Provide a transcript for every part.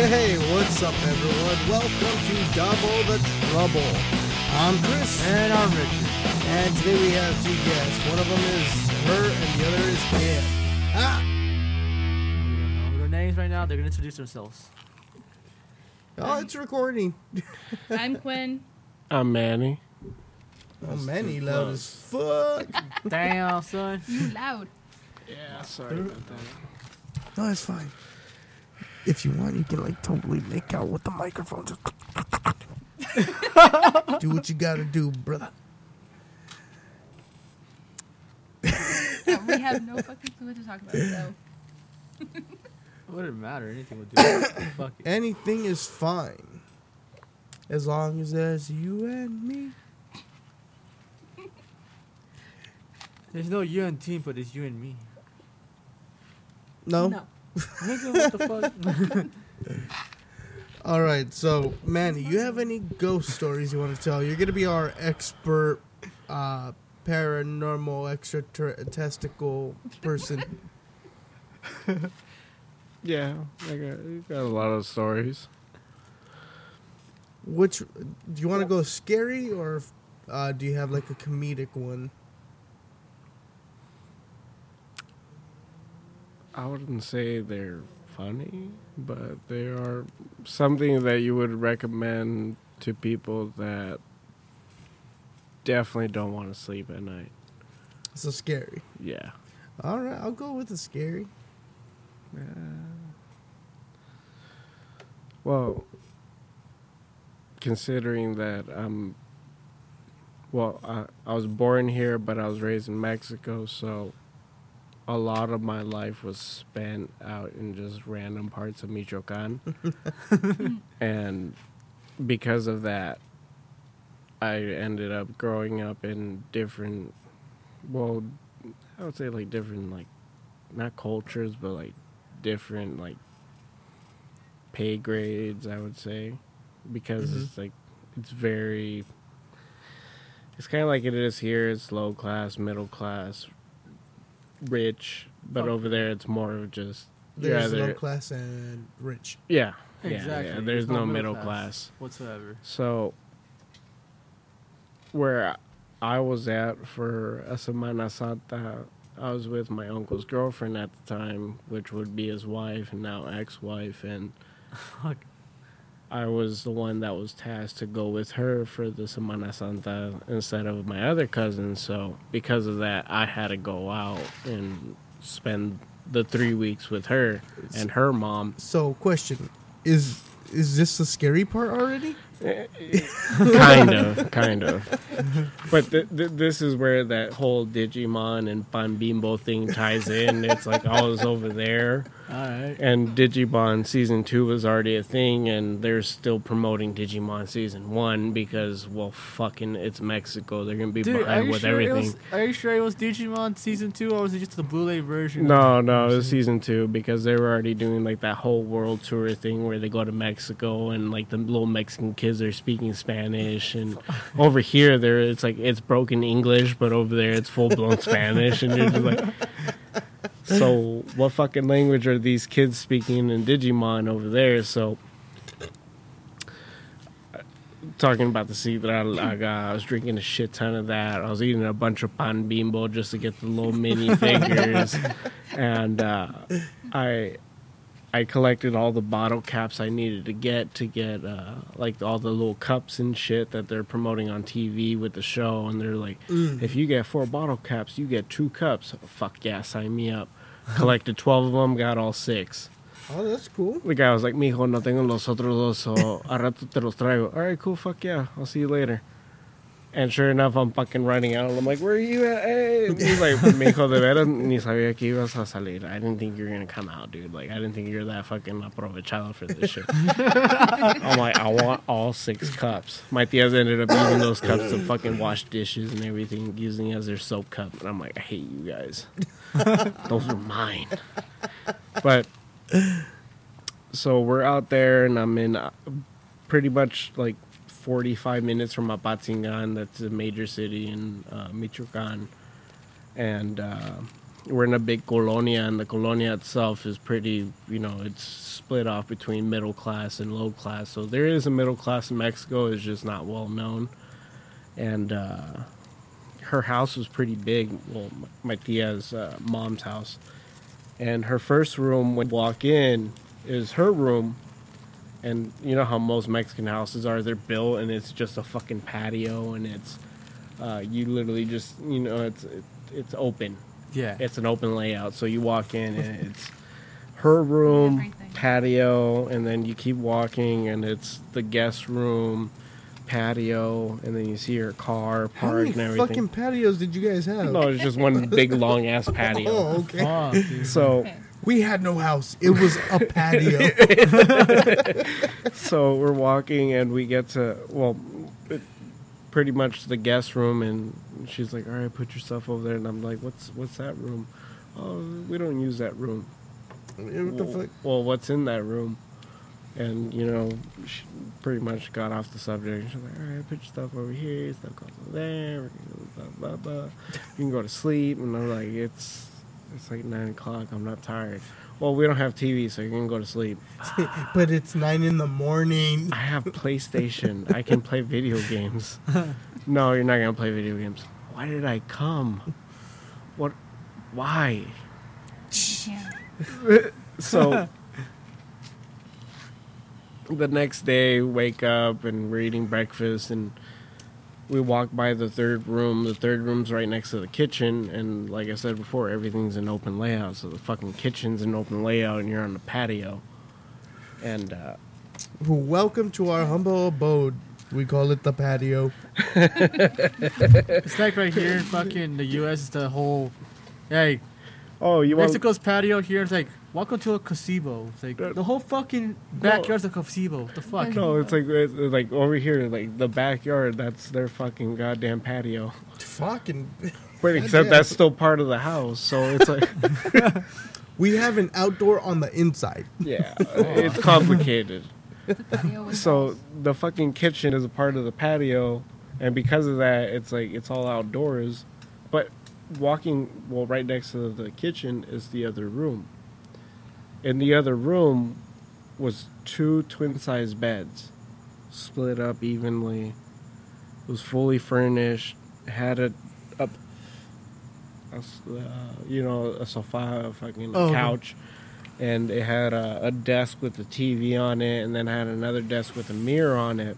Hey, what's up, everyone? Welcome to Double the Trouble. I'm Chris, And I'm Richard. and today we have two guests. One of them is her, and the other is him. Ah! We don't know their names right now. They're gonna introduce themselves. Oh, it's recording. I'm Quinn. I'm Manny. Oh, Manny loud as fuck. Damn, son. You loud. Yeah, sorry about that. No, it's fine. If you want, you can like totally make out with the microphone. Just do what you gotta do, brother. Yeah, we have no fucking clue what to talk about, so. It wouldn't matter. Anything would do. Fuck it. Anything is fine, as long as there's you and me. There's no you and team, but it's you and me. No. No. Nigga, what the fuck? All right. So, Manny, you have any ghost stories you want to tell? You're gonna be our expert, uh, paranormal extraterrestrial person. Yeah, I got, I got a lot of stories. Which do you want to go scary or uh, do you have like a comedic one? I wouldn't say they're funny, but they are something that you would recommend to people that definitely don't want to sleep at night. So scary. Yeah. All right, I'll go with the scary. Uh, well, considering that I'm, well, I, I was born here, but I was raised in Mexico, so a lot of my life was spent out in just random parts of Michoacan. and because of that, I ended up growing up in different, well, I would say like different, like, not cultures, but like different, like, pay grades, I would say, because Mhm. it's like it's very. It's kind of like it is here. It's low class, middle class, rich, but Fuck. over there it's more of just There's either- low class and rich. yeah, yeah, Exactly. yeah. There's It's no middle middle class. class. Whatsoever. So, where I was at for a Semana Santa, I was with my uncle's girlfriend at the time, which would be his wife and now ex-wife, and Fuck. I was the one that was tasked to go with her for the Semana Santa instead of my other cousin. So because of that, I had to go out and spend the three weeks with her and her mom. So, question: Is is this the scary part already? kind of, kind of. But th- th- this is where that whole Digimon and Pan Bimbo thing ties in. It's like I was over there, right. and Digimon season two was already a thing, and they're still promoting Digimon season one because, well, fucking, it's Mexico. They're gonna be Dude, behind with sure everything. was? Are you sure it was Digimon season two, or was it just the Blu-ray version? No, no, it was season two because they were already doing like that whole world tour thing where they go to Mexico and like the little Mexican kids are speaking Spanish and over here there it's like it's broken English but over there it's full blown Spanish and you're just like So what fucking language are these kids speaking in Digimon over there? So talking about the seed that I, I got, I was drinking a shit ton of that. I was eating a bunch of pan bimbo just to get the little mini figures, and uh, I I collected all the bottle caps I needed to get to get uh, like all the little cups and shit that they're promoting on TV with the show, and they're like, if you get four bottle caps, you get two cups. fuck yeah, sign me up. Collected twelve of them, got all six. Oh, that's cool. The guy was like, mijo, no tengo los otros dos, so a rato te los traigo. All right, cool, fuck yeah, I'll see you later. And sure enough, I'm fucking running out. I'm like, where are you at? Eh? Hey. He's like, mijo, de veras, ni sabía que ibas a salir. I didn't think you were going to come out, dude. Like, I didn't think you're that fucking aprovechado for this shit. I'm like, I want all six cups. My tias ended up using those cups to fucking wash dishes and everything, using as their soap cup. And I'm like, I hate you guys. those are mine. But so we're out there, and I'm in uh, pretty much like 45 minutes from Apatzingan. That's a major city in uh, Michoacan. And uh, we're in a big colonia, and the colonia itself is pretty, you know, it's split off between middle class and low class. So there is a middle class in Mexico, it's just not well known. And uh, her house was pretty big. Well, my tia's uh, mom's house. And her first room, when you walk in, is her room. And you know how most Mexican houses are, they're built and it's just a fucking patio and it's, uh, you literally just, you know, it's, it, it's open Yeah. it's an open layout so you walk in and it's her room Everything. patio and then you keep walking and it's the guest room patio and then you see her car How parked many and everything fucking patios did you guys have? no it's just one big long ass patio Oh, okay. Fuck, dude. so We had no house. It was a patio. so we're walking and we get to well it, pretty much the guest room and she's like all right put your stuff over there and i'm like what's what's that room oh we don't use that room what the well, fuck? well, what's in that room? And you know, she pretty much got off the subject. She's like, "All right, put your stuff over here. Stuff goes over there. We're gonna Blah blah blah. You can go to sleep." And I'm like, "It's it's like nine o'clock. I'm not tired." Well, we don't have TV, so you can go to sleep. But it's nine in the morning. I have PlayStation. I can play video games. no, you're not gonna play video games. Why did I come? What? Why? Yeah. so the next day wake up and we're eating breakfast and we walk by the third room the third room's right next to the kitchen and like i said before everything's an open layout so the fucking kitchen's an open layout and you're on the patio and uh, Welcome to our humble abode. We call it the patio. It's like right here in fucking the U.S. It's the whole, hey, oh you want Mexico's patio here. It's like welcome to a gazebo. It's like the whole fucking backyard's a gazebo. What the fuck? no it's like it's like over here like the backyard that's their fucking goddamn patio Fucking. but except yeah. that's still part of the house so it's like We have an outdoor on the inside. yeah it's complicated The patio So the fucking kitchen is a part of the patio, and because of that, it's like it's all outdoors. But walking, well, right next to the kitchen is the other room. In the other room was two twin size beds, split up evenly. It was fully furnished. Had a, a, uh, you know, a sofa, a fucking Oh. couch and it had a, a desk with a TV on it, and then had another desk with a mirror on it.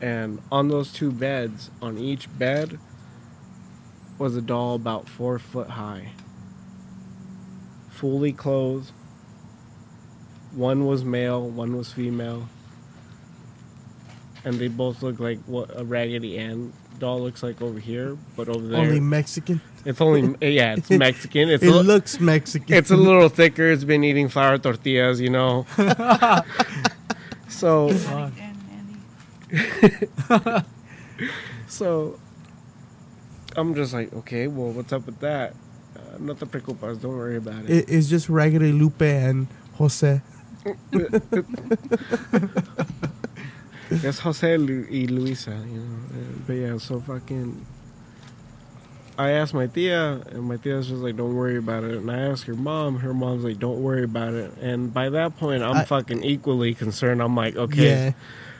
And on those two beds, on each bed, was a doll about four foot high, fully clothed. One was male, one was female, and they both look like what a Raggedy Ann doll looks like over here, but over there, Only Mexican. it's only yeah, it's Mexican. It's It a, li- looks Mexican. it's a little thicker. It's been eating flour tortillas, you know. so And so I'm just like, okay, well, what's up with that? No te preocupas. Don't worry about it. It- it's just Raggedy Lupe and Jose. It's Jose Lu- y Luisa, you know. Uh, But yeah, so fucking. I asked my tia, and my tia's just like, "Don't worry about it." And I asked her mom, her mom's like, "Don't worry about it." And by that point, I'm I- fucking equally concerned. I'm like, okay,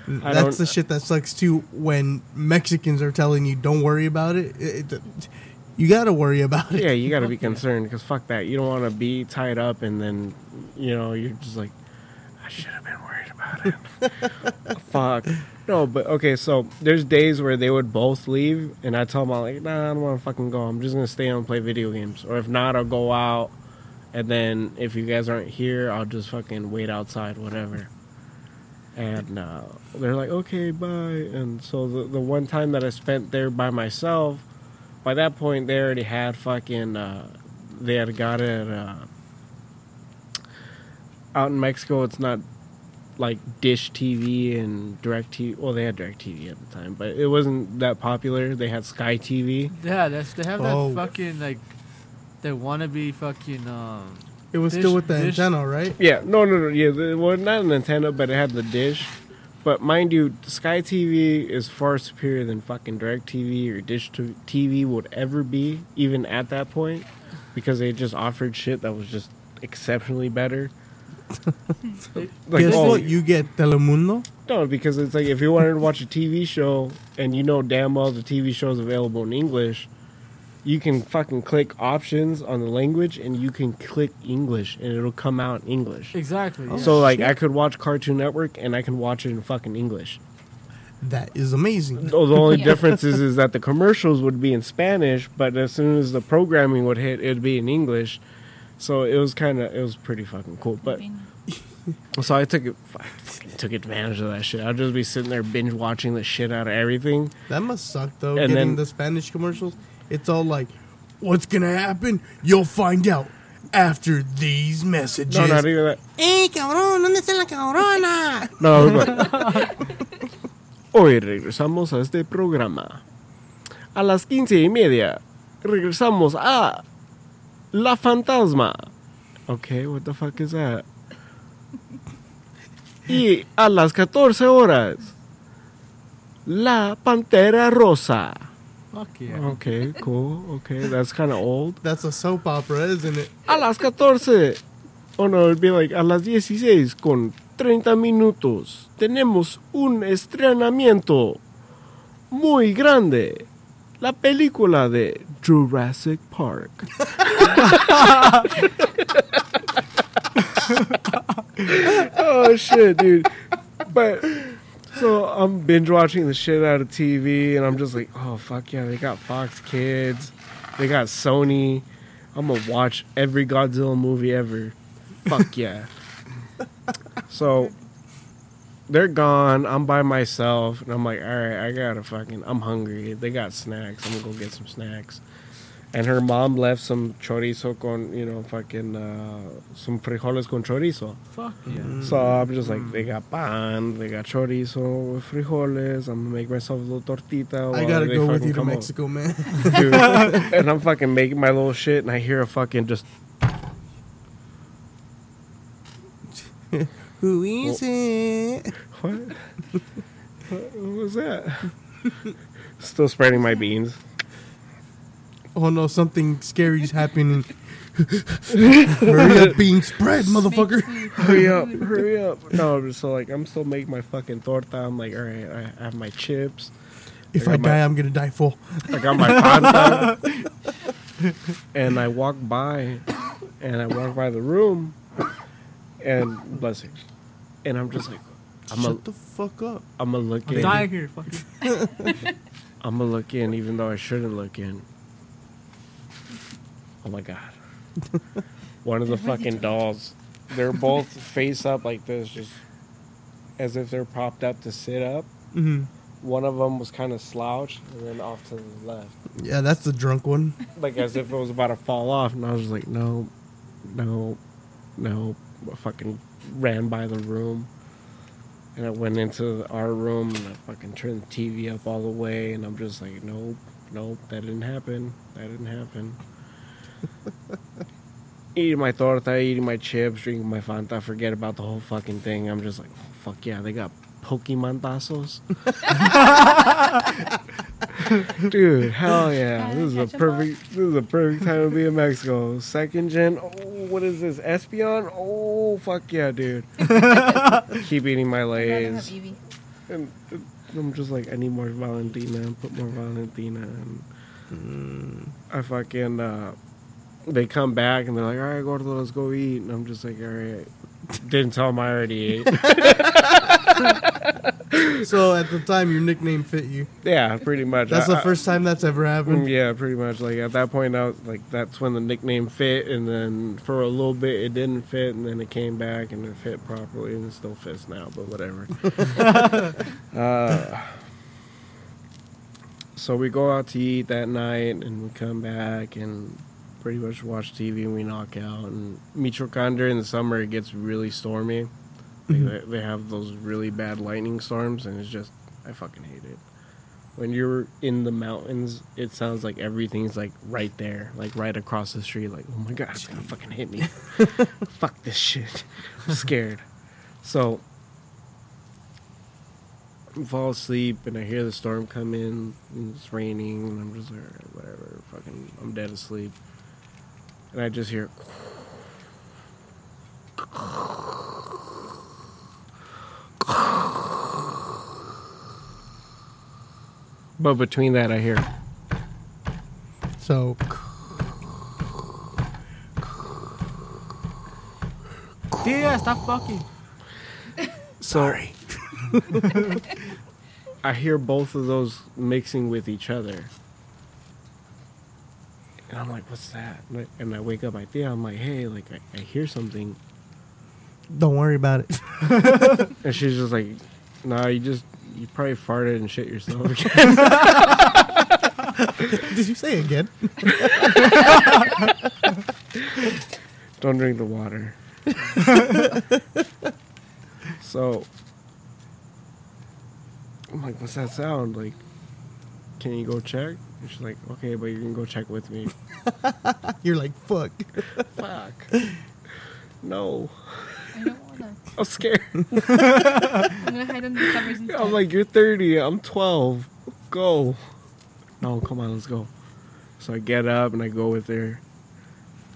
Yeah. I That's the shit that sucks too when Mexicans are telling you don't worry about it. It- it- you got to worry about it. yeah, you got to be concerned because fuck that. You don't want to be tied up and then, you know, you're just like, I should have been worried about it. fuck. No, but okay, so there's days where they would both leave, and I tell them, I'm like, nah, I don't want to fucking go. I'm just going to stay and play video games. Or if not, I'll go out, and then if you guys aren't here, I'll just fucking wait outside, whatever. And uh, they're like, okay, bye. And so the, the one time that I spent there by myself, by that point they already had fucking uh, they had got it uh, out in Mexico. It's not like dish TV and direct TV well they had direct TV at the time but it wasn't that popular. They had Sky TV Yeah, that's they have Oh. that fucking like they wannabe fucking um It was Dish- still with the dish- antenna, right? yeah. No no no. Yeah the, well not an antenna but it had the dish But mind you, Sky TV is far superior than fucking Direct TV or Dish TV would ever be, even at that point, because they just offered shit that was just exceptionally better. Guess oh, what? You get Telemundo. no, because it's like if you wanted to watch a TV show and you know damn well the TV show is available in English, you can fucking click options on the language and you can click English and it'll come out in English. Exactly. Oh, yeah. So like I could watch Cartoon Network and I can watch it in fucking English. That is amazing. Oh, the only Yeah. difference is, is that the commercials would be in Spanish, but as soon as the programming would hit, it'd be in English. So it was kind of it was pretty fucking cool. But so I took it, I took advantage of that shit. I'd just be sitting there binge watching the shit out of everything. That must suck though. And getting then- the Spanish commercials, it's all like, "What's gonna happen? You'll find out after these messages." No, not even that. ¡Ey, cabrón! ¿Dónde está la cabrona? No, but- Hoy regresamos a este programa. A las quince y media regresamos a La Fantasma. Okay, what the fuck is that? Y a las 14 horas, La Pantera Rosa. Fuck yeah. Okay, cool. Okay, that's kind of old. That's a soap opera, isn't it? A las 14. Oh no, it'd be like a las 16 con 30 minutos. Tenemos un estrenamiento muy grande. La película de Jurassic Park. oh shit, dude. But so I'm binge watching the shit out of TV and I'm just like, oh fuck yeah, they got Fox Kids. They got Sony. I'm gonna watch every Godzilla movie ever. Fuck yeah. so they're gone. I'm by myself, and I'm like, all right, I gotta fucking. I'm hungry. They got snacks. I'm gonna go get some snacks. And her mom left some chorizo con, you know, fucking uh, some frijoles con chorizo. Fuck yeah. So I'm just like, they got pan, they got chorizo with frijoles. I'm gonna make myself a little tortita. I gotta go with you to come over Mexico, man. dude. and I'm fucking making my little shit, and I hear a fucking just Who is it? what? what was that? Still spreading my beans. Oh no, something scary scary's happening. Hurry up, being spread, motherfucker. Hurry up, hurry up! No, I'm just so like I'm still making my fucking torta. I'm like, all right, I have my chips. If I I got my- die, I'm gonna die full. I got my pasta, and I walk by, and I walk by the room, and blessings, and I'm just like, I'm a, Shut the fuck up. I'm gonna look I'm in. dying here. Fuck it. I'm gonna look in, even though I shouldn't look in. Oh my god! One of the fucking dolls. They're both face up like this, just as if they're propped up to sit up. hmm One of them was kind of slouched, and then off to the left, Yeah, that's the drunk one. like as if it was about to fall off. And I was like, no, no, no. I fucking ran by the room, and I went into our room, and I fucking turned the TV up all the way, and I'm just like, nope, nope, that didn't happen. That didn't happen. Eating my torta, eating my chips, drinking my Fanta, forget about the whole fucking thing. I'm just like, fuck yeah, they got Pokemon tazos. Dude, hell yeah. Gotta This is a catch 'em perfect this is a perfect time to be in Mexico. Second gen, oh what is this? Espeon? Oh fuck yeah, dude. Keep eating my I'd rather have lays. And uh, I'm just like, I need more Valentina, put more Valentina and Mm. I fucking uh they come back and they're like, Alright, Gordo, let's go eat and I'm just like, Alright. Didn't tell them I already ate. So at the time, your nickname fit you. yeah, pretty much. That's I- the first time that's ever happened. Yeah, pretty much. Like at that point, I was like, that's when the nickname fit, and then for a little bit it didn't fit, and then it came back and it fit properly, and it still fits now. But whatever. uh, so we go out to eat that night, and we come back and pretty much watch TV, and we knock out. And Michoacan during the summer it gets really stormy. Like, Mhm. they, they have those really bad lightning storms, and it's just I fucking hate it when you're in the mountains, it sounds like everything's like right there, like right across the street. Like, oh my god, it's gonna fucking hit me. Fuck this shit. I'm scared. So I fall asleep and I hear the storm come in and it's raining and I'm just like, "Alright, whatever, fucking, I'm dead asleep. And I just hear. But between that, I hear. So, Yeah, stop fucking. Sorry. I hear both of those mixing with each other. And I'm like, what's that? And I, and I wake up, I think, I'm like, hey, like, I, I hear something. don't worry about it. And she's just like, nah, you just, you probably farted and shit yourself again. Did you say again? Don't drink the water. so, I'm like, what's that sound? Like, can you go check? And she's like, okay, but you can go check with me. You're like, fuck. Fuck. No. I don't wanna. I'm scared. I'm gonna hide under the covers instead. I'm like, you're 30. I'm 12. Go. No, come on, let's go. So I get up and I go with her.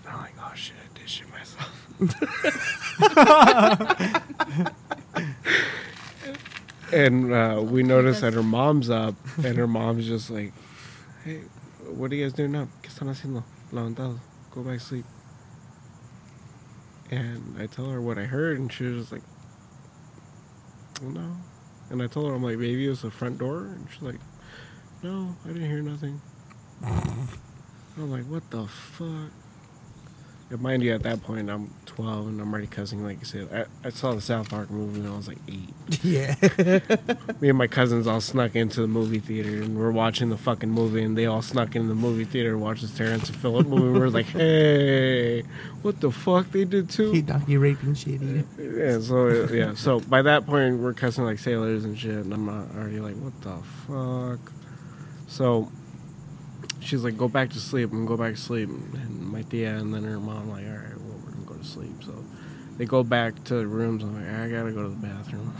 I'm like, oh shit, I did shit myself. and uh, we notice that her mom's up, and her mom's just like, hey, what are you guys doing now? ¿Qué están haciendo? Levantados. Go back to sleep. And I tell her what I heard, and she was just like, well, no. And I told her, I'm like, maybe it was the front door. And she's like, no, I didn't hear nothing. I'm like, what the fuck? Mind you, at that point, I'm 12 and I'm already cussing. Like I said, I, I saw the South Park movie when I was like eight. Yeah. Me and my cousins all snuck into the movie theater and we're watching the fucking movie, and they all snuck into the movie theater to watch this Terrance and Phillip movie. we are like, hey, what the fuck they did too? he donkey raping shit. Yeah. So yeah, so by that point we're cussing like sailors and shit, and I'm uh, already like, what the fuck? So she's like, go back to sleep, and go back to sleep, and my tia and then her mom like, all right, well we're gonna go to sleep. So they go back to the rooms. I'm like, I gotta go to the bathroom.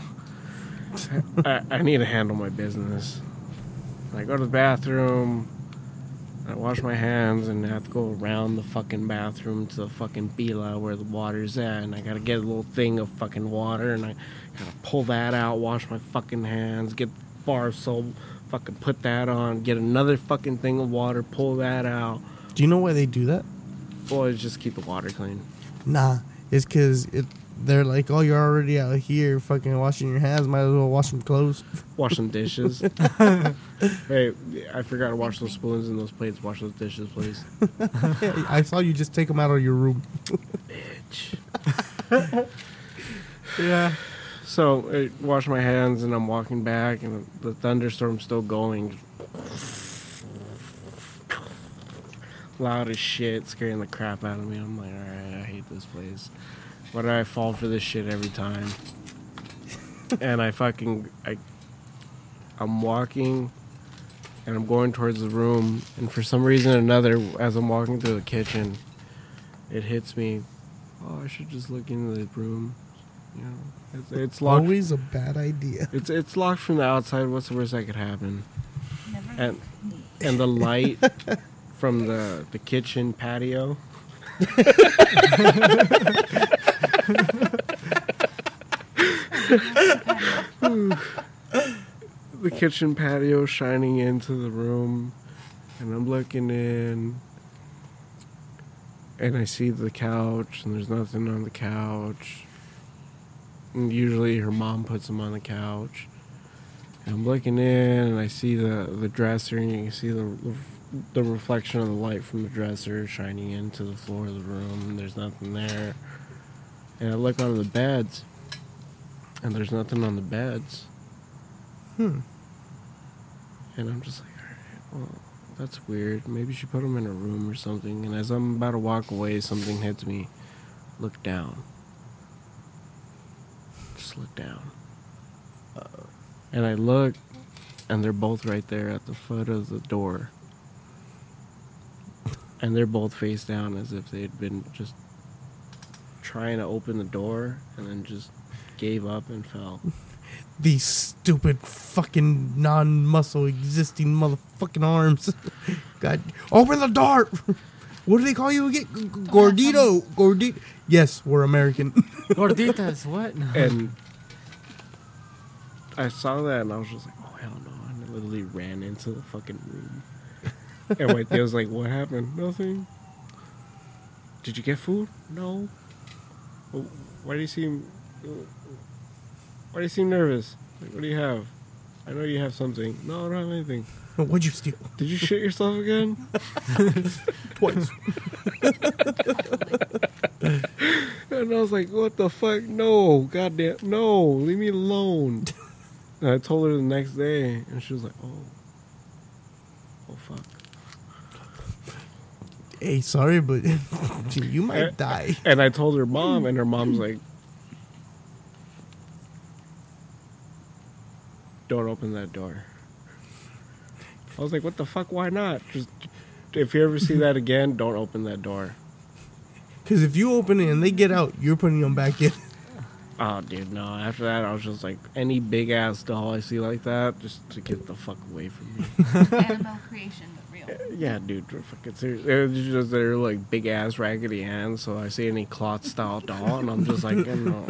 I, I need to handle my business. I go to the bathroom. I wash my hands and I have to go around the fucking bathroom to the fucking bila where the water's at, and I gotta get a little thing of fucking water, and I gotta pull that out, wash my fucking hands, get bar soap, fucking put that on, get another fucking thing of water, pull that out. Do you know why they do that? Well, it's just keep the water clean. Nah, it's because it. They're like, oh, you're already out here fucking washing your hands. Might as well wash some clothes. Wash some dishes. hey, I forgot to wash those spoons and those plates. Wash those dishes, please. I saw you just take them out of your room. Bitch. Yeah. So I wash my hands and I'm walking back, and the thunderstorm's still going. Loud as shit, scaring the crap out of me. I'm like, alright, I hate this place. Why do I fall for this shit every time? and I fucking, I, I'm walking, and I'm going towards the room, and for some reason or another, as I'm walking through the kitchen, it hits me. Oh, I should just look into the room. You know, it's, it's locked. Always a bad idea. It's it's locked from the outside. What's the worst that could happen? Never. And and the light from the the kitchen patio. the kitchen patio shining into the room, and I'm looking in, and I see the couch, and there's nothing on the couch. And usually her mom puts them on the couch. And I'm looking in, and I see the the dresser, and you can see the the reflection of the light from the dresser shining into the floor of the room. And there's nothing there. And I look under the beds, and there's nothing on the beds. Hmm. And I'm just like, alright, well, that's weird. Maybe she put them in a room or something. And as I'm about to walk away, something hits me. Look down. Just look down. Uh, and I look, and they're both right there at the foot of the door. And they're both face down as if they'd been just trying to open the door and then just gave up and fell. these stupid fucking non-muscle existing motherfucking arms. God, open the door. What do they call you again? G- g- Gordito, gordito. Yes, we're American. Gorditas, what? No. And I saw that and I was just like, oh, hell no. And I literally ran into the fucking room. and my dad was like, what happened? Nothing. Did you get food? No. Oh, why do you seem. Why do you seem nervous? Like, what do you have? I know you have something. No, I don't have anything. What'd you steal? Did you shit yourself again? Twice. And I was like, what the fuck? No, goddamn, no, leave me alone. And I told her the next day, and she was like, oh, oh fuck. hey, sorry, but you might die. And I told her mom, and her mom's like, don't open that door. I was like, what the fuck? Why not? Just if you ever see that again, don't open that door. Because if you open it and they get out, you're putting them back in. Oh, dude, no. After that, I was just like, any big ass doll I see like that, just to get the fuck away from me. Annabelle creation, but real. Uh, yeah, dude, we're fucking serious. They're just they're like big ass raggedy hands. So I see any cloth style doll, and I'm just like, no.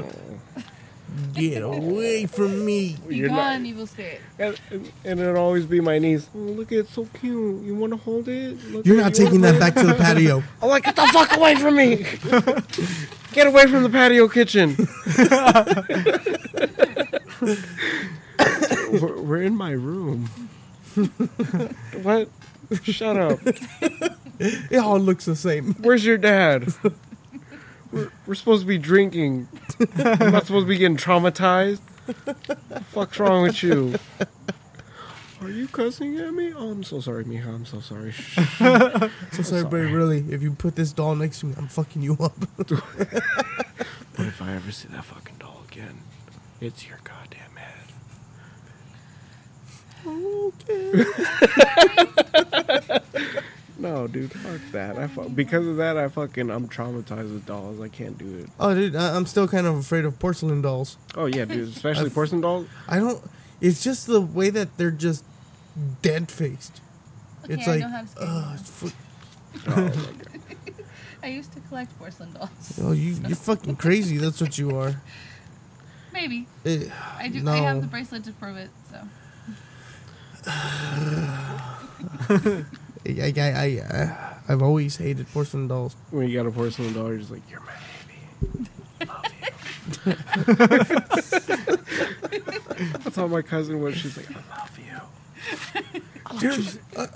Get away from me. Be You're not- gone, evil spirit. And, and, and it'd always be my niece. Oh, look, it's so cute. You want to hold it? Look You're not you taking that back to the patio. I'm like, get the fuck away from me! get away from the patio kitchen. we're, we're in my room. what? Shut up. It all looks the same. Where's your dad? We're, we're supposed to be drinking. I'm not supposed to be getting traumatized. The fuck's wrong with you? Are you cussing at me? Oh, I'm so sorry, Mija. I'm so sorry. Shh. So sorry, but really, if you put this doll next to me, I'm fucking you up. But if I ever see that fucking doll again, it's your goddamn head. okay. No, dude, fuck that. I fu- because of that, I fucking I'm traumatized with dolls. I can't do it. Oh, dude, I- I'm still kind of afraid of porcelain dolls. Oh yeah, dude, especially I've- porcelain dolls. I don't. It's just the way that they're just dead faced. Okay, It's I like, know how to scare uh, you. it's fu- Oh my god. I used to collect porcelain dolls. oh, you, you're fucking crazy. That's what you are. Maybe. Eh, I do. no. I have the bracelet to prove it. So I, I, I, I, I've always hated porcelain dolls. When you got a porcelain doll, you're just like, you're my baby. Love you. That's how my cousin was. She's like, I love you. Dude, uh,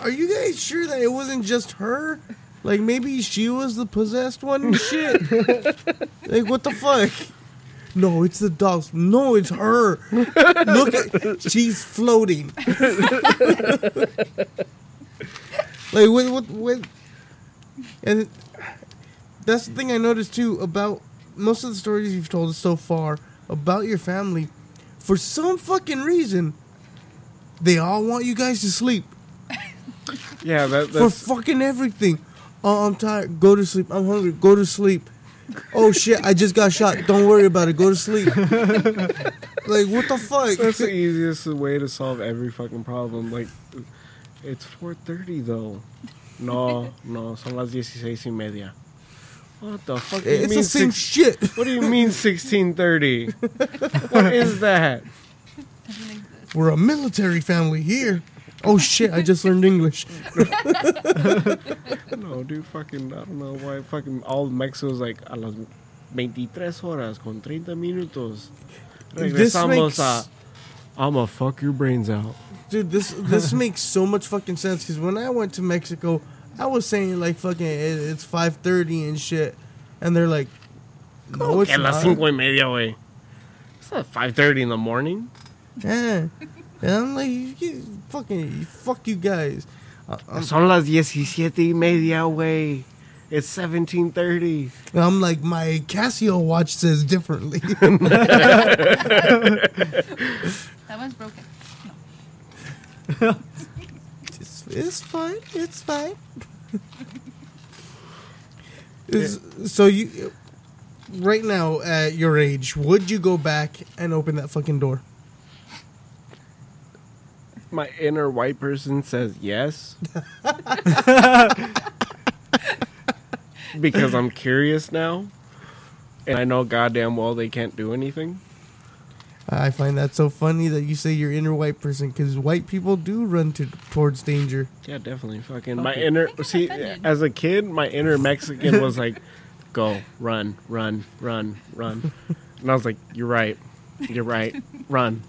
are you guys sure that it wasn't just her? Like maybe she was the possessed one and shit. like what the fuck? No, it's the dolls. No, it's her. Look at she's floating. like what what what and that's the thing I noticed too about most of the stories you've told us so far about your family. For some fucking reason, they all want you guys to sleep Yeah, that, for that's fucking everything. Oh, I'm tired. Go to sleep. I'm hungry. Go to sleep. Oh shit! I just got shot. Don't worry about it. Go to sleep. like what the fuck? that's the easiest way to solve every fucking problem. Like, it's 4:30 though. No, no, son las dieciséis y media. What the fuck? do you It's mean the same six- shit. What do you mean 1630? what is that? doesn't exist. We're a military family here. Oh shit! I just learned English. No, dude, fucking, I don't know why fucking all Mexico's like a las 23 horas con 30 minutos. This Regresamos makes- a. I'ma fuck your brains out. Dude, this this makes so much fucking sense. Because when I went to Mexico, I was saying like fucking it, it's five thirty and shit, and they're like, no, it's las not. cinco y media, güey. It's not 5.30 in the morning. Yeah. And I'm like, you, you fucking, fuck you guys. I- I'm, Son las 17 y media, güey. It's 17.30. I'm like, my Casio watch says differently. That one's broken. it's, it's fine. It's fine. Is, So you, right now at your age, would you go back and open that fucking door? my inner white person says yes. because I'm curious now. And I know goddamn well they can't do anything. I find that so funny that you say your inner white person because white people do run to towards danger. Yeah, definitely. Fucking my Okay. inner see offended. as a kid, my inner Mexican was like, "Go, run, run, run, run," and I was like, "You're right, you're right, run,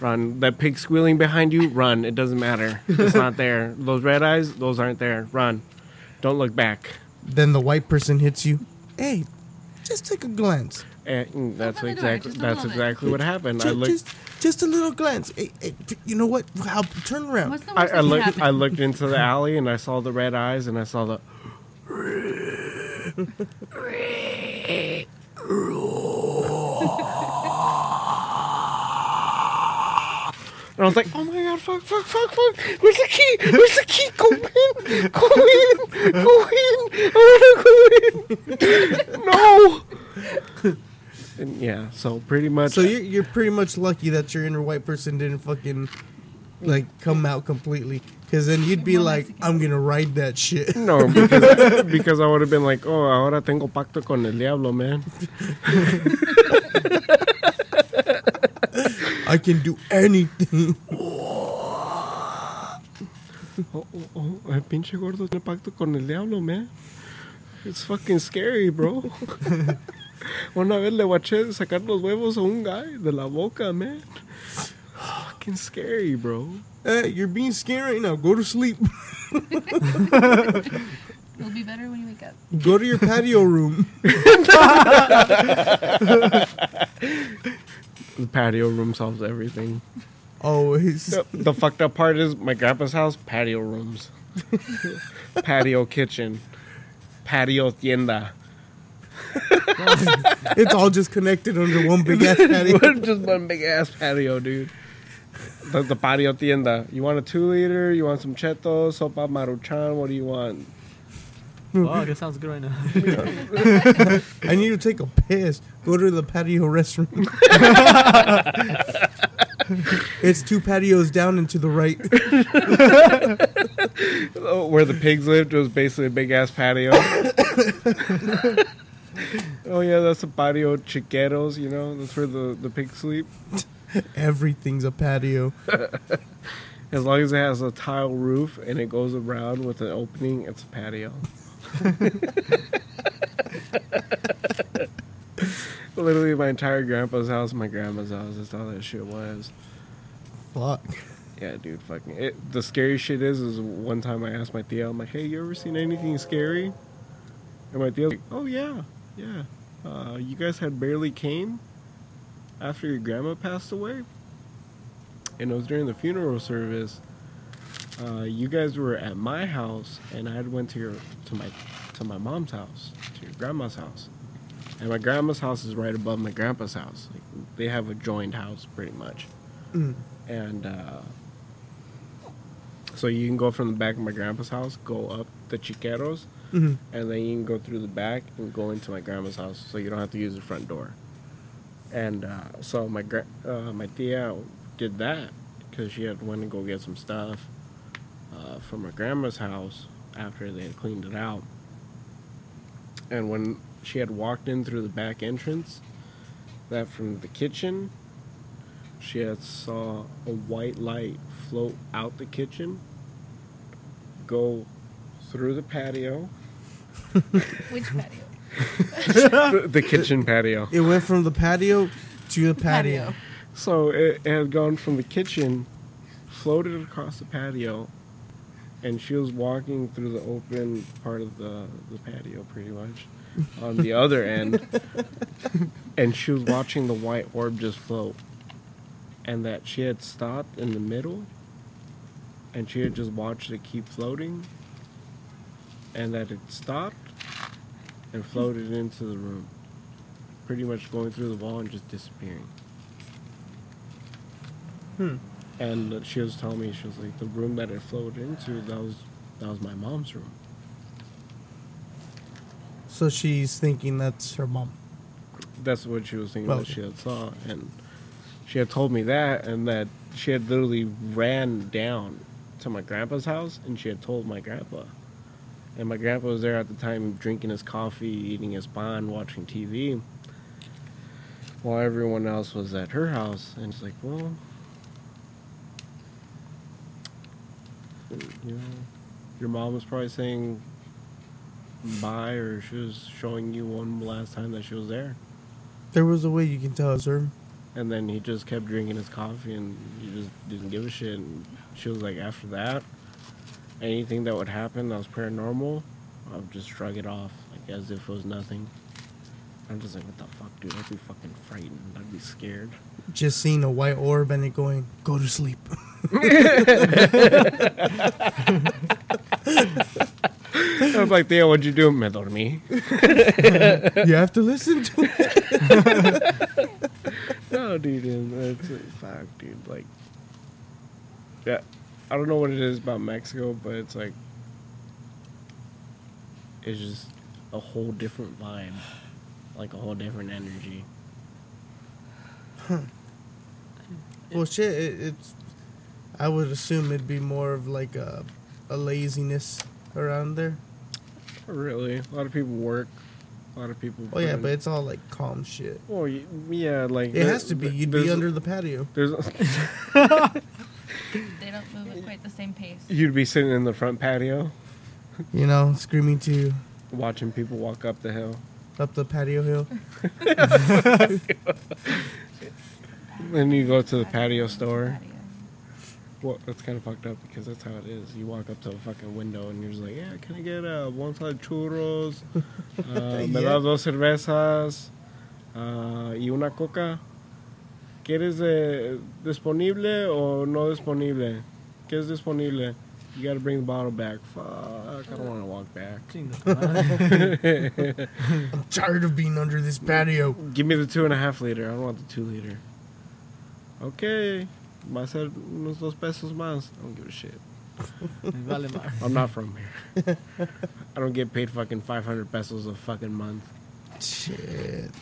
run." That pig squealing behind you, run. It doesn't matter. It's not there. Those red eyes, those aren't there. Run. Don't look back. Then the white person hits you. Hey, just take a glance. And that's Open the door, exactly that's little exactly what happened. I looked. just, just a little glance. Hey, hey, you know what? I'll turn around. What's the I, worst I that can looked. happen? I looked into the alley and I saw the red eyes and I saw the. And I was like, "Oh my god, fuck, fuck, fuck, fuck! Where's the key? Where's the key? Go in, go in, go in! I wanna go in! No!" And yeah, so pretty much. So you're you're pretty much lucky that your inner white person didn't fucking like come out completely, because then you'd be like, I'm gonna ride that shit. No, because, because I would have been like, oh, ahora tengo pacto con el diablo, man. I can do anything. Oh, oh, oh, el pinche gordo tiene pacto con el diablo, man. It's fucking scary, bro. Una vez le guaché sacar los huevos a un guy de la boca, man. Fucking scary, bro. Hey, you're being scared right now. Go to sleep. It'll be better when you wake up. Go to your patio room. The patio room solves everything. Always. The, the fucked up part is my grandpa's house, patio rooms. patio kitchen. Patio tienda. It's all just connected under one big ass patio. Just one big ass patio, dude. The, the patio tienda. You want a two liter? You want some Cheetos, sopa maruchan? What do you want? Oh, that sounds good right now. I need to take a piss. Go to the patio restroom. it's two patios down and to the right. Where the pigs lived, was basically a big ass patio. Oh yeah, that's the patio chiqueros. You know, that's where the the pigs sleep. Everything's a patio. As long as it has a tile roof and it goes around with an opening, it's a patio. Literally, my entire grandpa's house, my grandma's house. That's all that shit was. Fuck. Yeah, dude, fucking. It, the scary shit is, is one time I asked my tia, I'm like, hey, you ever seen anything scary? And my tia's like, oh yeah, yeah. Uh, you guys had barely came after your grandma passed away, and it was during the funeral service. Uh, you guys were at my house, and I went to your to my to my mom's house, to your grandma's house, and my grandma's house is right above my grandpa's house. Like, they have a joined house, pretty much Mm. and uh, so you can go from the back of my grandpa's house, go up the chiqueros, Mhm. and then you can go through the back and go into my grandma's house, so you don't have to use the front door. And uh, so my gra- uh, my tia did that because she had went to go get some stuff uh, from my grandma's house after they had cleaned it out. And when she had walked in through the back entrance, that from the kitchen, she had saw a white light float out the kitchen, go through the patio, Which patio? the, the kitchen patio. It went from the patio to the patio. So it, it had gone from the kitchen, floated across the patio, and she was walking through the open part of the, the patio pretty much on the other end. and she was watching the white orb just float. And that she had stopped in the middle and she had just watched it keep floating. And that it stopped and floated into the room. Pretty much going through the wall and just disappearing. Hmm. And she was telling me she was like the room that it flowed into that was that was my mom's room. So she's thinking that's her mom. That's what she was thinking that Okay. she had saw and she had told me that, and that she had literally ran down to my grandpa's house, and she had told my grandpa. And my grandpa was there at the time, drinking his coffee, eating his pan, watching TV, while everyone else was at her house. And it's like, well, you know, your mom was probably saying bye, or she was showing you one last time that she was there. There was a way you can tell, sir. And then he just kept drinking his coffee and he just didn't give a shit. And she was like, after that, anything that would happen that was paranormal, I would just shrug it off, like as if it was nothing. I'm just like, what the fuck, dude? I'd be fucking frightened. I'd be scared. Just seeing a white orb and it going, go to sleep. I was like, Theo, what'd you do? Me dormí. you have to listen to it. No, dude, a fact, dude. Like, yeah, I don't know what it is about Mexico, but it's like, it's just a whole different vibe, like a whole different energy. Huh. Well, shit, it, it's. I would assume it'd be more of like a, a laziness around there. Really, a lot of people work. A lot of people. Oh yeah, but it's all like calm shit. Oh yeah, like It has to be. You'd be under the patio. There's They don't move at quite the same pace. you'd be sitting in the front patio You know, screaming to watching people walk up the hill. up the patio hill. Then you go to the patio store. Patio. Well, that's kind of fucked up because that's how it is. You walk up to a fucking window and you're just like, yeah, can I get uh, one side churros, uh, me Yeah. das dos cervezas uh, y una coca? ¿Quieres eh, disponible o no disponible? ¿Qué es disponible? You gotta bring the bottle back. Fuck, I don't want to walk back. Chinga tu madre. I'm tired of being under this patio. Give me the two and a half liter. I don't want the two liter. Okay, va a ser unos dos pesos más. I don't give a shit. Me vale madre. I'm not from here. I don't get paid fucking 500 pesos a fucking month. Shit.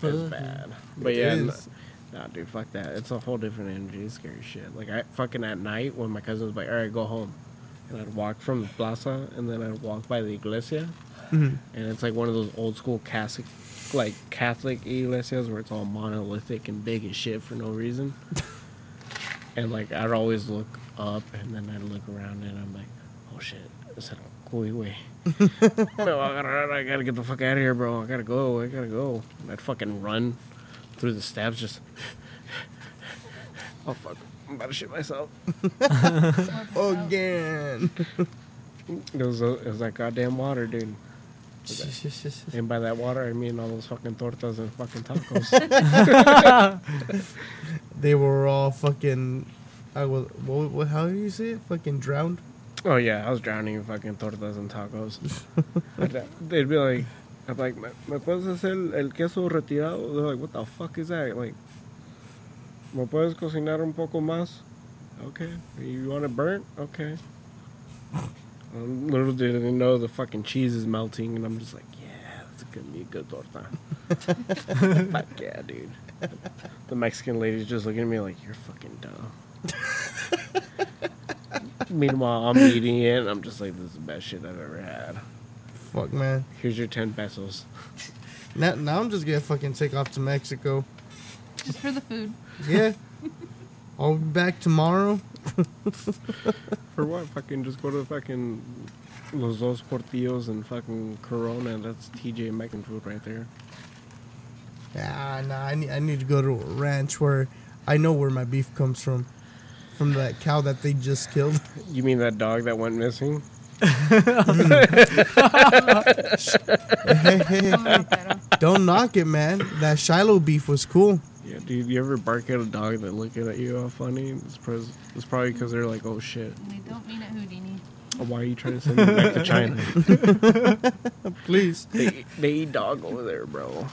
That's bad. But It yeah, is. Nah, dude, fuck that. It's a whole different energy. It's scary shit. Like, I fucking at night when my cousin was like, all right, go home. And I'd walk from the plaza and then I'd walk by the iglesia. Mhm. And it's like one of those old school Catholic, like Catholic iglesias where it's all monolithic and big as shit for no reason. and like, I'd always look up and then I'd look around and I'm like, oh shit, it's a cool way. no, I gotta, I gotta get the fuck out of here, bro. I gotta go. I gotta go. And I'd fucking run through the stabs, just. oh fuck! I'm about to shit myself. Again. It was, uh, it was that goddamn water, dude. And by that water, I mean all those fucking tortas and fucking tacos. they were all fucking. I was. What, what, how do you say it? Fucking drowned. oh yeah, I was drowning in fucking tortas and tacos. They'd be like, I'd like, ¿me, me puedes hacer el queso retirado? They're like, what the fuck is that? Like, ¿me puedes cocinar un poco más? Okay. You want it burnt? Okay. Um, little did they know the fucking cheese is melting, and I'm just like, yeah, that's gonna be a good torta. Fuck yeah, dude. The Mexican lady's just looking at me like, you're fucking dumb. Meanwhile, I'm eating it, and I'm just like, this is the best shit I've ever had. Fuck man. Here's your 10 pesos. Now, now I'm just gonna fucking take off to Mexico. Just for the food. Yeah. I'll be back tomorrow. For what? Fucking just go to fucking Los Dos Portillos and fucking Corona. That's TJ Mexican food right there. Ah, nah. I need. I need to go to a ranch where I know where my beef comes from. From that cow that they just killed. You mean that dog that went missing? Hey, hey, hey, Oh, don't knock it, man. That Shiloh beef was cool. Yeah, dude. You ever bark at a dog that looking at you all funny? It's, pres- it's probably because they're like, oh shit. they don't mean it Houdini. Oh, why are you trying to send me back to China? Please. they, they eat dog over there, bro.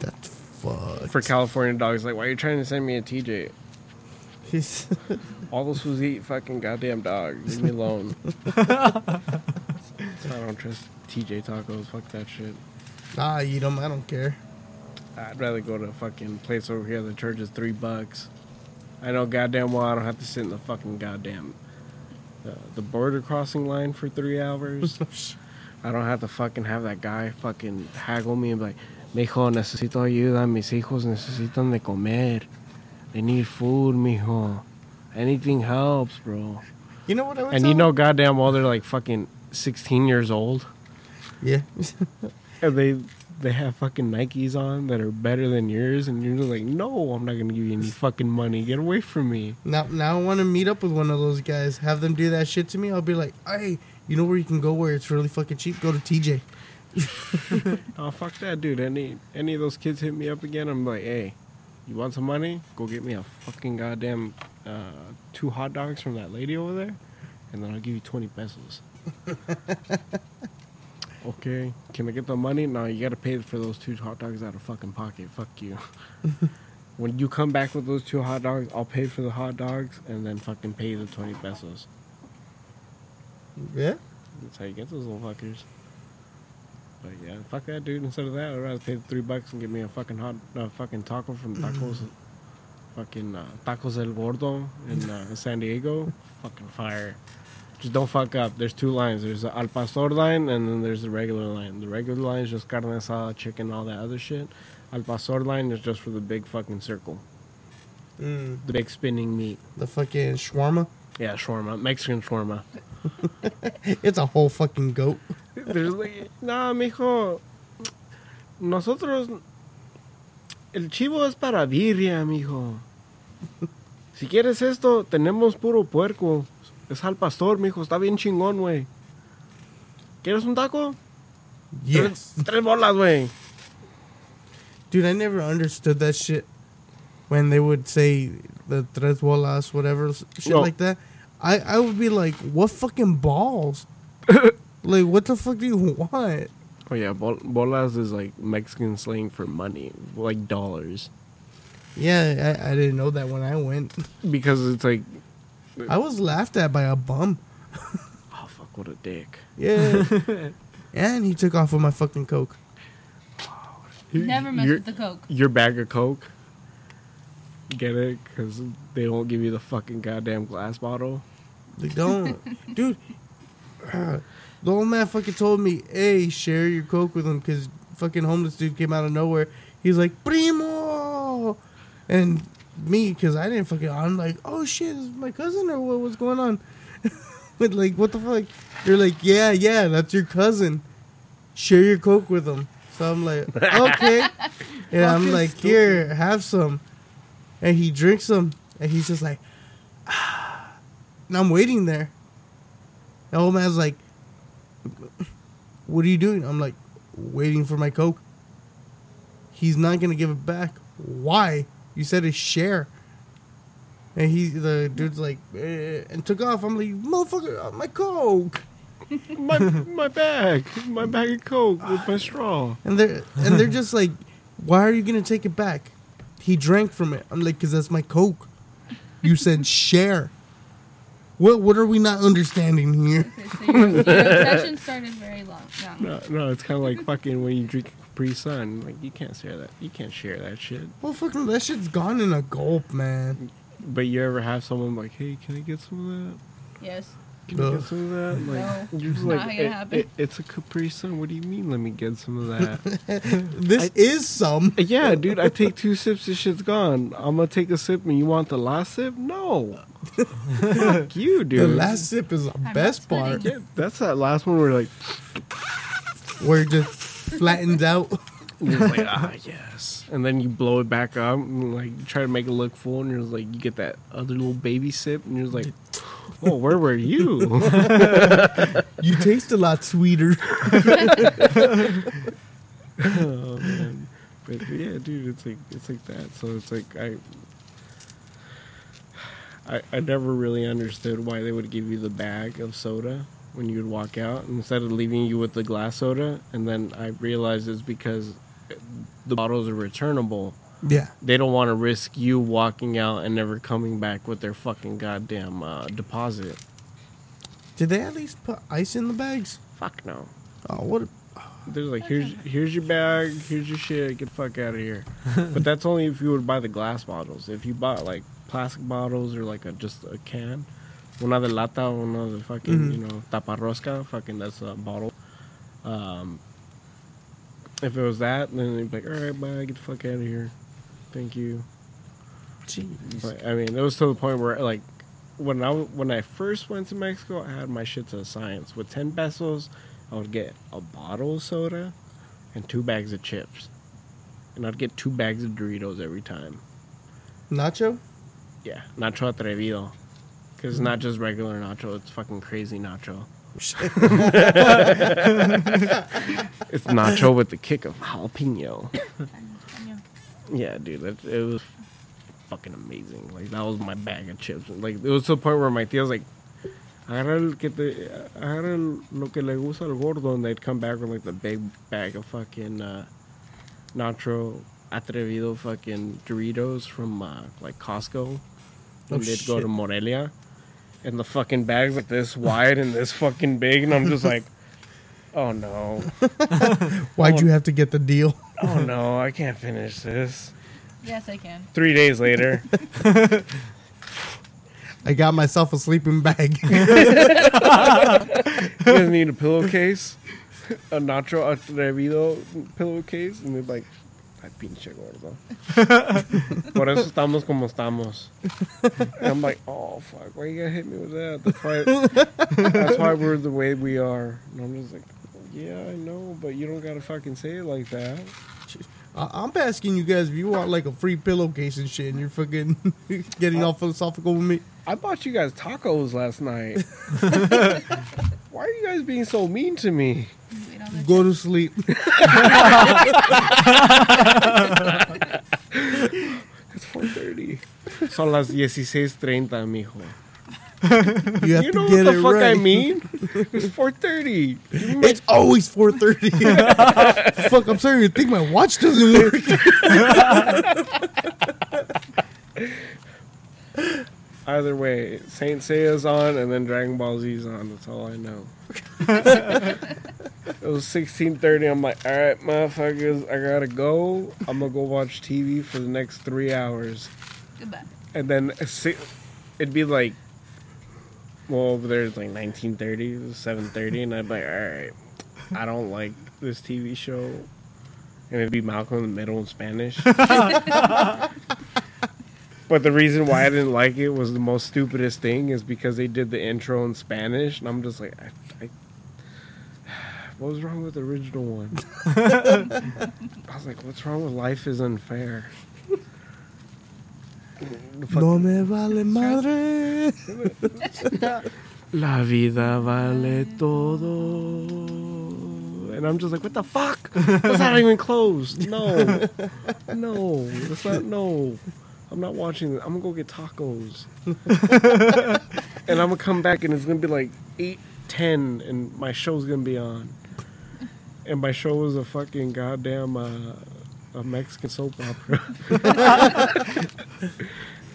That's fucked. For California dogs, like, why are you trying to send me a TJ? He's All those fools eat fucking goddamn dog. Leave me alone. I don't trust TJ tacos. Fuck that shit. Nah, I eat them. I don't care. I'd rather go to a fucking place over here that charges three bucks. I know goddamn well I don't have to sit in the fucking goddamn uh, the border crossing line for three hours. I don't have to fucking have that guy fucking haggle me and be like, Mijo, necesito ayuda. Mis hijos necesitan de comer. They need food, mijo. Anything helps, bro. You know what I would And tell you know goddamn well they're like fucking 16 years old. Yeah. And they they have fucking Nikes on that are better than yours, and you're just like, no, I'm not gonna give you any fucking money. Get away from me. now, now I want to meet up with one of those guys. Have them do that shit to me. I'll be like, hey, you know where you can go where it's really fucking cheap? Go to TJ. Oh fuck that, dude. Any any of those kids hit me up again, I'm like, hey, you want some money? Go get me a fucking goddamn uh, two hot dogs from that lady over there, and then I'll give you 20 pesos. okay, can I get the money? No, you gotta pay for those two hot dogs out of fucking pocket. Fuck you. when you come back with those two hot dogs, I'll pay for the hot dogs and then fucking pay the 20 pesos. Yeah. That's how you get those little fuckers. But yeah, fuck that dude. Instead of that, I'd rather pay the three bucks and get me a fucking hot, uh, fucking taco from tacos, fucking uh, tacos El Gordo in uh, San Diego. Fucking fire. Just don't fuck up. There's two lines. There's the Al Pastor line and then there's the regular line. The regular line is just carne asada, chicken, all that other shit. Al Pastor line is just for the big fucking circle, Mm, the big spinning meat. the fucking shawarma. Yeah, shawarma, Mexican shawarma. It's a whole fucking goat. There's like, nah, mijo. Nosotros. El chivo es para birria, mijo. Si quieres esto, tenemos puro puerco. Es al pastor, mijo. Está bien chingón, güey. ¿Quieres un taco? Yes. Tres, tres bolas, güey. Dude, I never understood that shit when they would say the tres bolas, whatever, shit No. like that. I, I would be like, what fucking balls? like, what the fuck do you want? Oh, yeah. Bol- bolas is like Mexican slang for money, like dollars. Yeah, I, I didn't know that when I went. Because it's like, I was laughed at by a bum. oh, fuck, what a dick. Yeah. and he took off with my fucking Coke. Never mess Your- with the coke. Your bag of Coke. Get it? Because they won't give you the fucking goddamn glass bottle. They don't. Dude, the old man fucking told me, hey, share your Coke with him because fucking homeless dude came out of nowhere. He's like, Primo! And me, because I didn't fucking, I'm like, oh shit, is my cousin or what, what's going on? but like, what the fuck? They're like, yeah, yeah, that's your cousin. Share your Coke with him. So I'm like, okay. and I'm like, stupid. here, have some. And he drinks them. And he's just like, ah. and I'm waiting there. The old man's like, What are you doing? I'm like, Waiting for my Coke. He's not going to give it back. Why? You said it's share. And he, the dude's like, eh, and took off. I'm like, Motherfucker, uh, my Coke. my my bag, my bag of Coke with my straw. And they're, and they're just like, Why are you going to take it back? He drank from it. I'm like, Because that's my Coke. You said share. What, what are we not understanding here? Okay, so your, your obsession started very long. young. No, no, it's kind of like fucking when you drink Capri Sun. Like you can't share that. You can't share that shit. Well, fucking, that shit's gone in a gulp, man. But you ever have someone like, hey, can I get some of that? Yes. Can I Ugh. get some of that? Like, No, you're just not like, gonna "It- happen." it- it's a Capri Sun. What do you mean? Let me get some of that. This I- is some. yeah, dude. I take two sips. This shit's gone. I'm gonna take a sip, and you want the last sip? No. Fuck you, dude. The last sip is the not best part. Yeah, that's that last one where like, where it just flattens out. You're like, ah, yes. And then you blow it back up, and like you try to make it look full, and you're just like, you get that other little baby sip, and you're just like, oh, where were you? You taste a lot sweeter. oh man. But yeah, dude, it's like it's like that. So it's like I, I, I never really understood why they would give you the bag of soda when you would walk out instead of leaving you with the glass soda. And then I realized it's because the bottles are returnable. Yeah. They don't want to risk you walking out and never coming back with their fucking goddamn uh, deposit. Did they at least put ice in the bags? Fuck no. Oh, what? a- They're like, here's here's your bag, here's your shit, get the fuck out of here. but that's only if you would buy the glass bottles. If you bought like plastic bottles or like a just a can, una de lata, una de fucking Mhm. you know taparrosca, fucking that's a bottle. Um, if it was that, then they'd be like, all right, bye, get the fuck out of here, thank you. Jeez. But I mean, it was to the point where like when I when I first went to Mexico, I had my shit to science. With ten pesos, I would get a bottle of soda and two bags of chips, and I'd get two bags of Doritos every time. Nacho? Yeah, nacho atrevido, because it's not just regular nacho; it's fucking crazy nacho. It's nacho with the kick of jalapeno. Yeah, dude, that, it was fucking amazing. Like that was my bag of chips. Like it was to the point where my tía was like, agarra el que te, agarra el- lo que le gusta al gordo, and they'd come back with like the big bag of fucking uh, nacho atrevido fucking Doritos from uh, like Costco. Oh, And they'd go to Morelia, and the fucking bags like this wide and this fucking big, and I'm just like, oh no, Why'd Oh. you have to get the deal? oh no, I can't finish this. Yes, I can. Three days later. I got myself a sleeping bag. You guys need a pillowcase, a nacho atrevido pillowcase, and they're like, ay pinche gordo. Por eso estamos como estamos. And I'm like, oh fuck, why you gotta hit me with that? That's why, that's why we're the way we are. And I'm just like, yeah, I know, but you don't gotta fucking say it like that. I- I'm asking you guys if you want like a free pillowcase and shit, and you're fucking getting all philosophical with me. I bought you guys tacos last night. why are you guys being so mean to me? Wait Go to sleep. It's 4.30. Son las 16.30, mijo. You have You to know get what the it fuck right. I mean? It's 4.30. It's always 4:30. Fuck, I'm sorry. to think my watch doesn't work. Either way, Saint Seiya's on and then Dragon Ball Z's on. That's all I know. it was 16.30. I'm like, all right, motherfuckers, I gotta go. I'm gonna go watch TV for the next three hours. Goodbye. And then it'd be like, well, over there it's like 19.30, 7.30, and I'd be like, all right, I don't like this TV show. And it'd be Malcolm in the Middle in Spanish. but the reason why I didn't like it was the most stupidest thing is because they did the intro in Spanish, and I'm just like, I, I, what was wrong with the original one? I was like, what's wrong with Life is Unfair? No me vale madre. La vida vale todo. And I'm just like, what the fuck? That's not even close. No. No. That's not, no. I'm not watching this. I'm to go get tacos. and I'm to come back and it's to be like 8, 10, and my show's to be on. And my show was a fucking goddamn uh, a Mexican soap opera.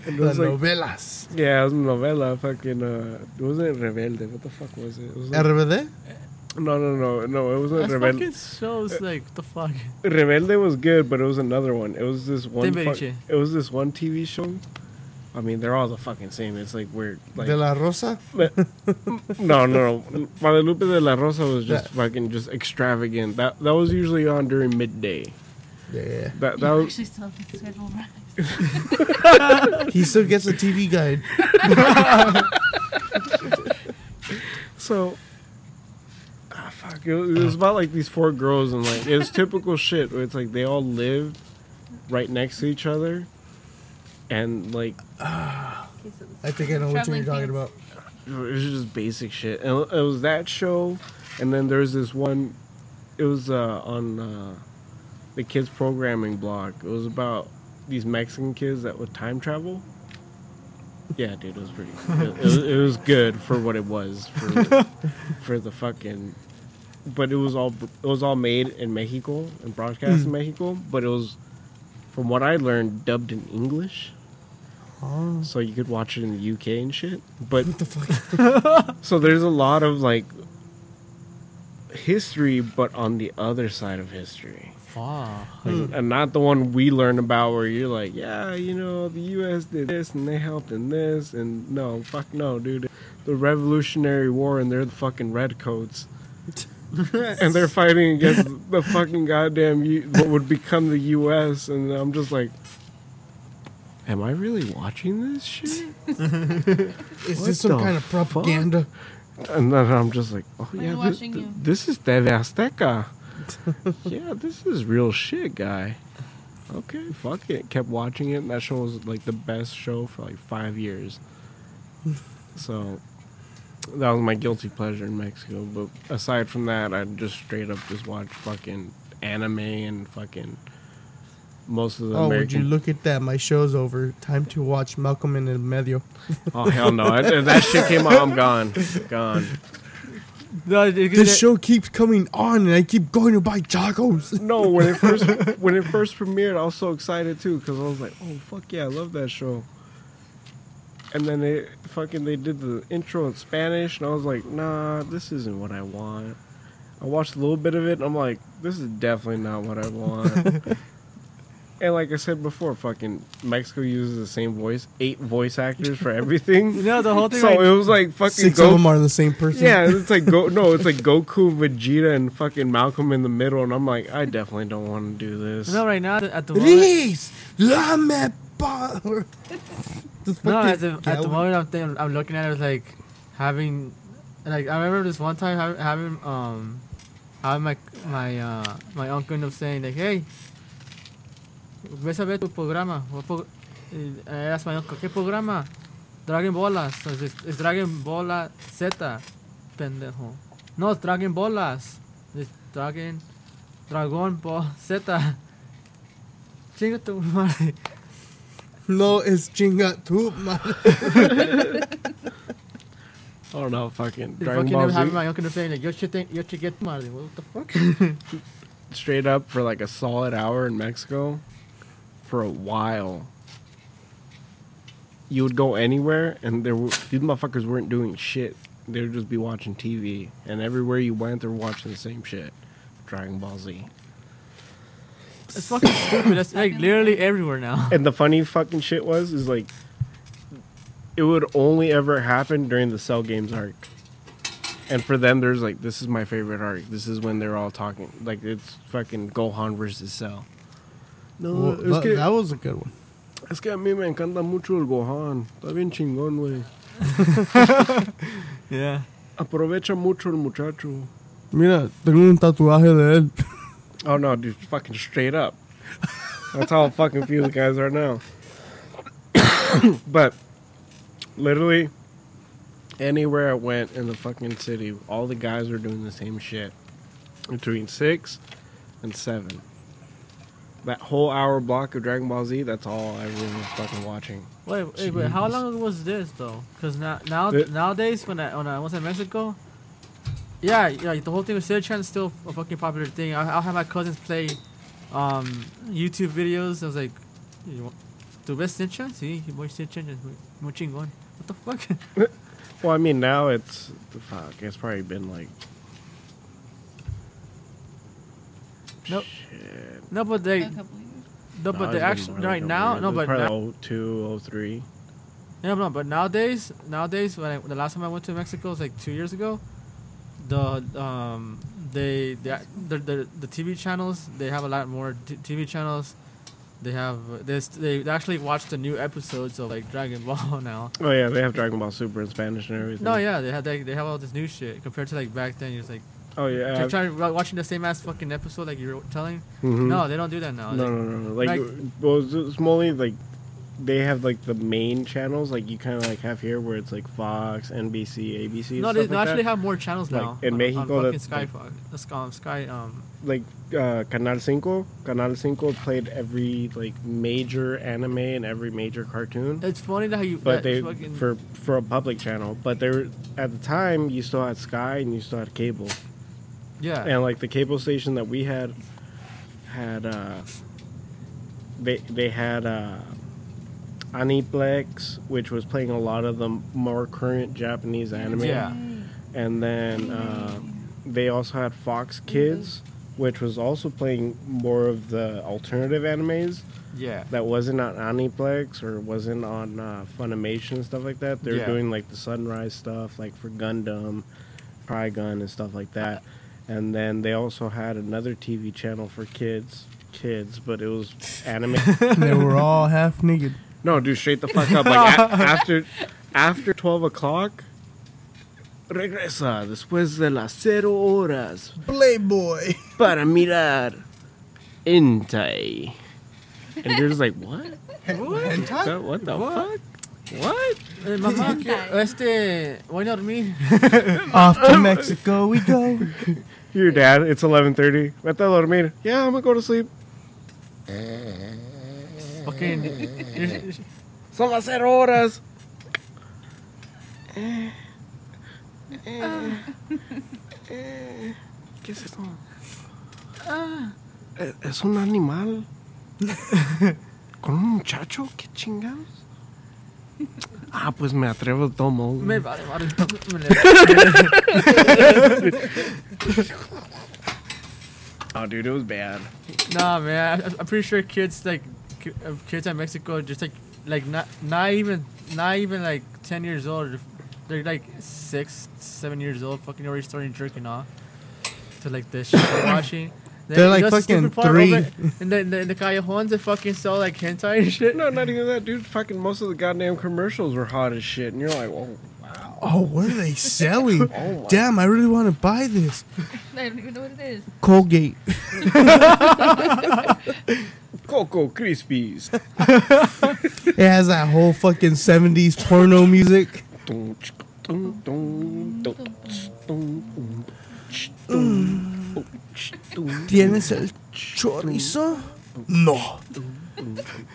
and it The like, novelas. yeah, it was a novela. Fucking, uh, it wasn't Rebelde. What the fuck was it? it was like, RBD? No, no, no, no. It wasn't That Rebelde. fucking shows like the fuck. Rebelde was good, but it was another one. It was this one. fuck- Timbiriche. it was this one TV show. I mean, they're all the fucking same. It's like we're like De la Rosa? no, no, no. Guadalupe de la Rosa was just Yeah. fucking just extravagant. That that was usually on during midday. Yeah. That that you was actually still have the schedule right. He still gets a TV guide. So, fuck. It was, about like these four girls, and like it was typical shit. Where it's like they all lived right next to each other, and like I think I know what you're talking about. it was just basic shit. And it was that show, and then there's this one. It was uh, on uh, the kids programming blog. It was about these Mexican kids that would time travel. Yeah, dude, it was pretty. It, it, was, it was good for what it was for for the fucking. But it was all it was all made in Mexico and broadcast in mm. Mexico. But it was, from what I learned, dubbed in English, Oh, so you could watch it in the UK and shit. But what the fuck? so there's a lot of like history, but on the other side of history. Like, hmm. and not the one we learn about where you're like, yeah, you know, the U.S. did this and they helped in this, and no, fuck no, dude. The Revolutionary War and they're the fucking redcoats, and they're fighting against the fucking goddamn U- what would become the U.S. And I'm just like, am I really watching this shit? Is What this some the kind of propaganda? And then I'm just like, oh We're yeah, this, watching you. this is TV Azteca. yeah, this is real shit, guy. Okay, fuck it. Kept watching it. And that show was like the best show for like five years. so that was my guilty pleasure in Mexico. But aside from that, I just straight up just watch fucking anime and fucking most of the Oh, would you look at that? My show's over. Time to watch Malcolm in the Medio. oh hell no! I- if that shit came out, I'm gone, gone. No, it- it- This show keeps coming on, and I keep going to buy tacos. No, when it first when it first premiered, I was so excited too because I was like, "Oh fuck yeah, I love that show." And then they fucking they did the intro in Spanish, and I was like, "Nah, this isn't what I want." I watched a little bit of it, and I'm like, "This is definitely not what I want." and like I said before, fucking Mexico uses the same voice, eight voice actors for everything. You know, the whole thing. so like, it was like fucking Six go of them are the same person. yeah, it's like go no, it's like Goku, Vegeta, and fucking Malcolm in the middle, and I'm like, I definitely don't want to do this. no, right now at the moment. Please, let me No, at the, at the moment I'm, thinking, I'm looking at it like having, like I remember this one time having, having um, having my my uh my uncle end up saying like, hey, ves a ver tu programa. What pro-" And I asked my uncle, ¿qué programa? Dragon Bolas. So it's, it's Dragon Bola Z, pendejo. No, it's Dragon Bolas. It's Dragon, Dragon Ball Z. Chinga tu madre. No, it's chinga tu madre. Oh no, fucking The Dragon fucking Ball having Z. my uncle saying like, yo should think, yo should get money. What the fuck? Straight up for like a solid hour in Mexico, for a while. You would go anywhere, and there were, these motherfuckers weren't doing shit. They would just be watching TV, and everywhere you went, they were watching the same shit. Dragon Ball Z. It's fucking stupid. That's like literally everywhere now. And the funny fucking shit was, is like, it would only ever happen during the Cell Games arc. And for them, there's like, this is my favorite arc. This is when they're all talking. Like, it's fucking Gohan versus Cell. No, Well, es, that, que, that was a good one. es que a mí me encanta mucho el Gohan. Está bien chingón, güey. Yeah. Aprovecha mucho el muchacho. Mira, tengo un tatuaje de él. Oh no, dude, fucking straight up. That's how fucking few the guys are now. but literally, anywhere I went in the fucking city, all the guys were doing the same shit. Between six and seven. That whole hour block of Dragon Ball Z, that's all I really was fucking watching. Wait, wait, wait. How long was this though? Because now, now, The- nowadays, when I when I was in Mexico, yeah, yeah, the whole thing with Chan is still a fucking popular thing. I, I'll have my cousins play um, YouTube videos. I was like, you want- ¿Tu ves Shin-chan? Sí, muy Shin-chan es muy, muy chingón. What the fuck? Well, I mean, now it's fuck. It's probably been like Nope. shit. no, but they, A couple years. no, No, but they actually more like right now, year. no, It was but now, 02, 03. Yeah, no, but nowadays, nowadays, when I, the last time I went to Mexico was like two years ago. The um, they the the, the TV channels they have a lot more t- TV channels. They have this they actually watch the new episodes of like Dragon Ball now. Oh yeah, they have Dragon Ball Super in Spanish and everything. No, yeah, they have they, they have all this new shit compared to like back then. You're just like Oh yeah. you're trying watching the same ass fucking episode like you're telling. Mhm. No, they don't do that now. no, Like, no, no, no. Like, like- well, it's, it's mostly like they have like the main channels, like you kind of like have here, where it's like Fox, NBC, ABC. No, they no, like actually that. have more channels Like, now. in on, Mexico, on fucking Sky, Fox, um, Sky, um, like uh, Canal Cinco. Canal Cinco played every like major anime and every major cartoon. It's funny that how you. but they fucking, for for a public channel. But they were at the time you still had Sky and you still had cable. yeah. and like the cable station that we had had uh they they had uh Aniplex which was playing a lot of the more current Japanese anime Yeah. and then uh they also had Fox Kids, which was also playing more of the alternative animes Yeah. that wasn't on Aniplex or wasn't on uh, Funimation and stuff like that. They're Yeah. doing like the Sunrise stuff, like for Gundam, Trigun, and stuff like that. And then they also had another TV channel for kids, kids, but it was anime. they were all half naked. No, dude, straight the fuck up. Like a- after, after twelve o'clock, regresa después de las cero horas Playboy. para mirar hentai. And you're just like, what? Hentai? What, what the What? fuck? What? Eh, mamá, Hentai. que- este, voy a dormir. Off to Mexico we go. Your dad, it's 11.30. Vete a dormir. Yeah, I'm gonna go to sleep. Eh, eh, eh. Fucking. Son las cero horas. ¿Qué es eso? ¿Es- ¿Es un animal? ¿Con un muchacho? ¿Qué chingados? Ah, pues me atrevo tomo. Me vale, vale. Me le- Oh, dude, it was bad. Nah, man. I- I'm pretty sure kids like ki- uh, kids in Mexico just like like not not even not even like ten years old. They're like six, seven years old. Fucking already starting jerking off to like this shit they're watching. Then, They're like know, the fucking stupid part three. over- In the, in the in the callejones, they fucking sell like hentai and shit. No, not even that, dude. Fucking most of the goddamn commercials were hot as shit. And you're like, wow. Oh, what are they selling? Oh, Damn, I really want to buy this. I don't even know what it is. Colgate. Coco Krispies. It has that whole fucking 70s porno music. Ch, dun. ¿Tienes el chorizo? Mm. No.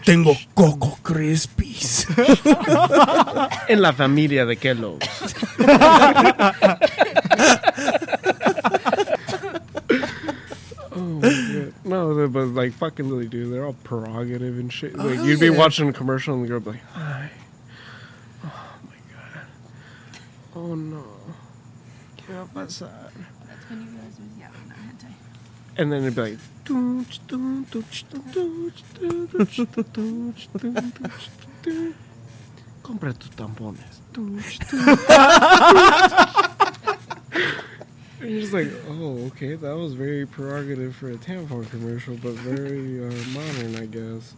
Tengo Coco Krispies. En la familia de Kellogg's. oh my. No, but like fucking Lily, dude, they're all prerogative and shit. Like Oh, you'd be yeah. watching a commercial and the girl be like, "Hi, oh my god, oh no, ¿qué va a pasar?" That's when you realize it was yeah, not hentai. And then it'd be like. Compra tus tampones. You're just like, oh, okay, that was very prerogative for a tampon commercial, but very uh, modern, I guess.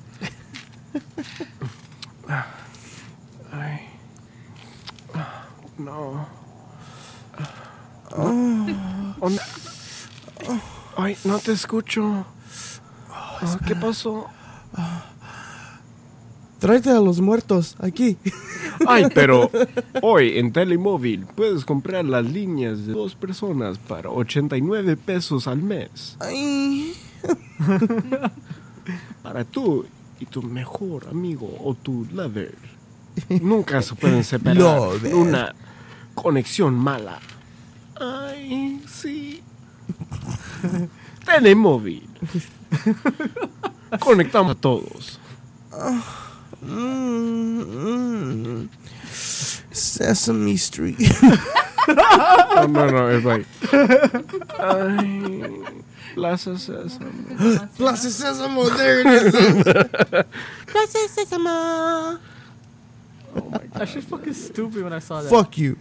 I. No. Oh, no. Ay, no te escucho. Ah, ¿Qué pasó? Tráete a los muertos aquí. Ay, pero hoy en Telemóvil puedes comprar las líneas de dos personas para 89 pesos al mes. Ay. Para tú y tu mejor amigo o tu lover. Nunca se pueden separar Lover. una conexión mala. Ay, sí. Telemóvil. Conectamos a todos. Mm, mm. Sesame Street. No, no, no, es like. Ay, Plaza Sésamo. Plaza Sesamo, there it is. Plaza Sesamo. That shit's fucking stupid when I saw that. Fuck you.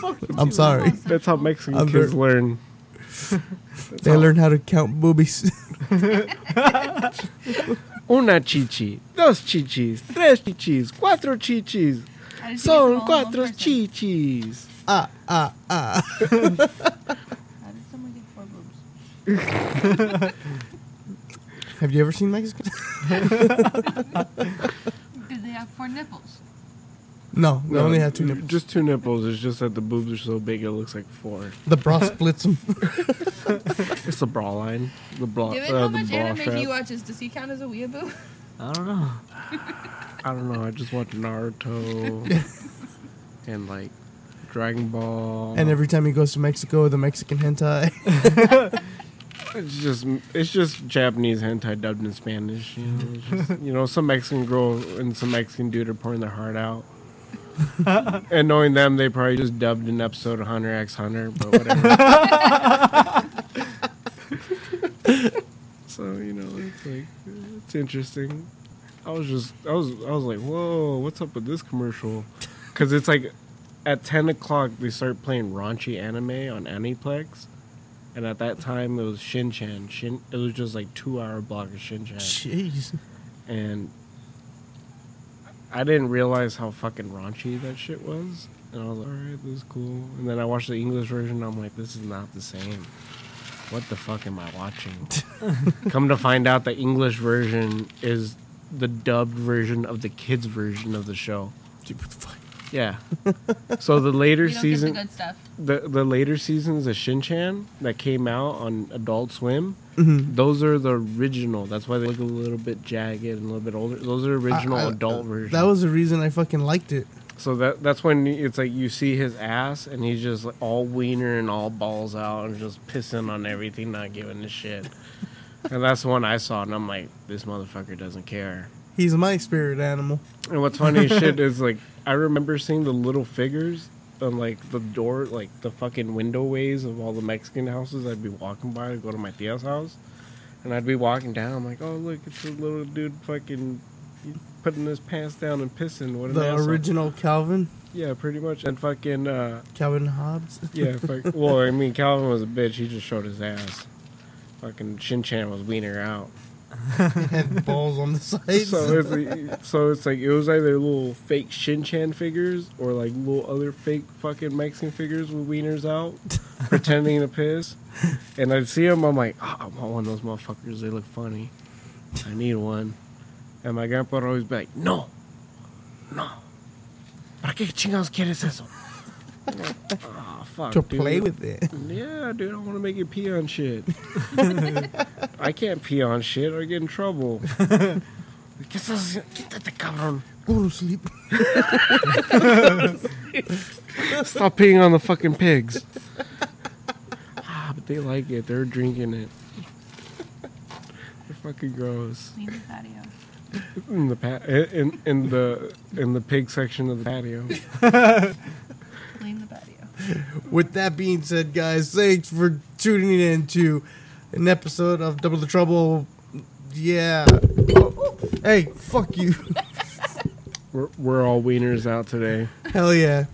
Fuck I'm sorry. That's how Mexican I'm kids very- learn. They learn how to count boobies. Una chichi, dos chichis, tres chichis, cuatro chichis. How did you get Son from all one cuatro chichis. ah, ah, ah. How did someone get four boobs? Have you ever seen Mexican? Did they have four nipples? No, they only have two nipples. Just two nipples. It's just that the boobs are so big it looks like four. The bra splits them. It's the bra line. The bra, Given uh, how the much bra anime strap. he watches, does he count as a weeaboo? I don't know. I don't know. I just watch Naruto and like Dragon Ball. And every time he goes to Mexico, the Mexican hentai. It's just it's just Japanese hentai dubbed in Spanish. You know, just, you know some Mexican girl and some Mexican dude are pouring their heart out. and knowing them, they probably just dubbed an episode of Hunter X Hunter, but whatever. so you know, it's like it's interesting. I was just, I was, I was like, whoa, what's up with this commercial? Because it's like at ten o'clock they start playing raunchy anime on Aniplex. And at that time, it was Shin Chan. Shin, it was just like two hour block of Shin Chan Jeez. and I didn't realize how fucking raunchy that shit was. And I was like, alright, this is cool. And then I watched the English version. I'm like, this is not the same. What the fuck am I watching? Come to find out, the English version is the dubbed version of the kids' version of the show. Dude, what the fuck? Yeah. so the later You season, the good stuff. the the later seasons of Shin Chan that came out on Adult Swim, Mhm. those are the original. That's why they look a little bit jagged and a little bit older. Those are original I- I- adult versions. That was the reason I fucking liked it. so that that's when it's like you see his ass and he's just like all wiener and all balls out and just pissing on everything, not giving a shit. and that's the one I saw, and I'm like, this motherfucker doesn't care. He's my spirit animal. And what's funny as shit is like I remember seeing the little figures on like the door, like the fucking window ways of all the Mexican houses I'd be walking by to go to my tia's house, and I'd be walking down. I'm like, oh look, it's a little dude fucking putting his pants down and pissing. What The asshole. original Calvin, Yeah, pretty much. And fucking uh, Calvin Hobbes. yeah, fuck, well, I mean, Calvin was a bitch. He just showed his ass. Fucking Shin Chan was wiener out. had balls on the sides. So it's like, so it's like it was either little fake Shin Chan figures or like little other fake fucking Mexican figures with wieners out, pretending to piss. And I'd see them, I'm like, oh, I want one of those motherfuckers. They look funny. I need one. And my grandpa would always be like, no, no. ¿Para qué chingados quieres eso? I'm like, "Ah, fuck, to dude." play with it. Yeah, dude, I want to make it pee on shit. I can't pee on shit or get in trouble. ¿Qué estás haciendo? Quítate, cabrón. Go to sleep. Stop peeing on the fucking pigs. ah, but they like it. They're drinking it. They're fucking gross. Clean the patio. In the pa- in in the in the pig section of the patio. Clean the patio. With that being said, guys, thanks for tuning in to an episode of Double the Trouble. Yeah. Oh, oh. hey, fuck you. We're we're all wieners out today. Hell yeah.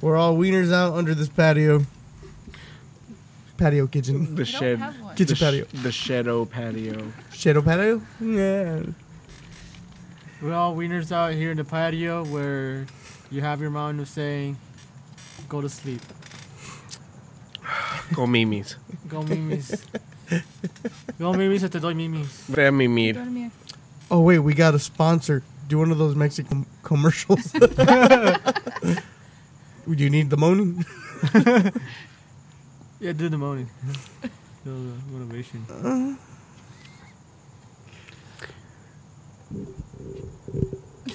We're all wieners out under this patio. Patio kitchen. The shed. don't. Kitchen the patio. the shadow patio. Shadow patio? Yeah. We're all wieners out here in the patio where you have your mom saying, go to sleep. Go mimis. Go mimis. Go mimis, o te doy mimis. Ve a mimir. Go to me. Oh, wait, we got a sponsor. Do one of those Mexican commercials. Would you need the moaning? Yeah, do the moaning. do the motivation.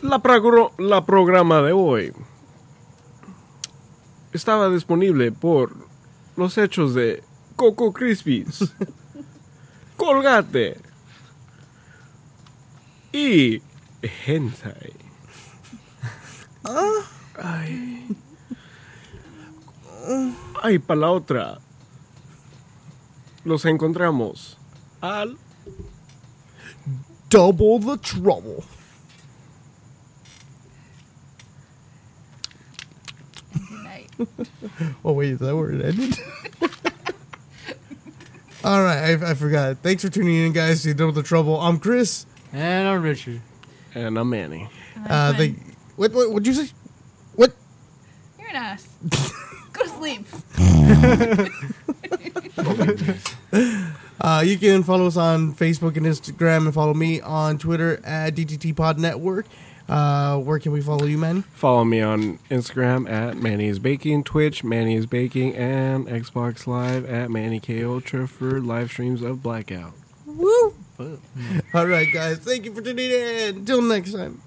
La, progr- la programa de hoy estaba disponible por los hechos de Coco Crispies, Colgate y Hentai. Ay. Ay, para la otra. Los encontramos al Double the trouble. Oh, wait, is that where it ended? All right, I, I forgot. Thanks for tuning in, guys, You to Double the Trouble. I'm Chris. And I'm Richard. and I'm Manny. And Uh, that's the, when what, what, what'd you say? What? You're an ass. Go to sleep. Uh, you can follow us on Facebook and Instagram and follow me on Twitter at DTT Pod Network. Uh, where can we follow you, man? Follow me on Instagram at Manny is Baking, Twitch Manny is Baking, and Xbox Live at Manny K Ultra for live streams of Blackout. Woo! All right, guys. Thank you for tuning in. Until next time.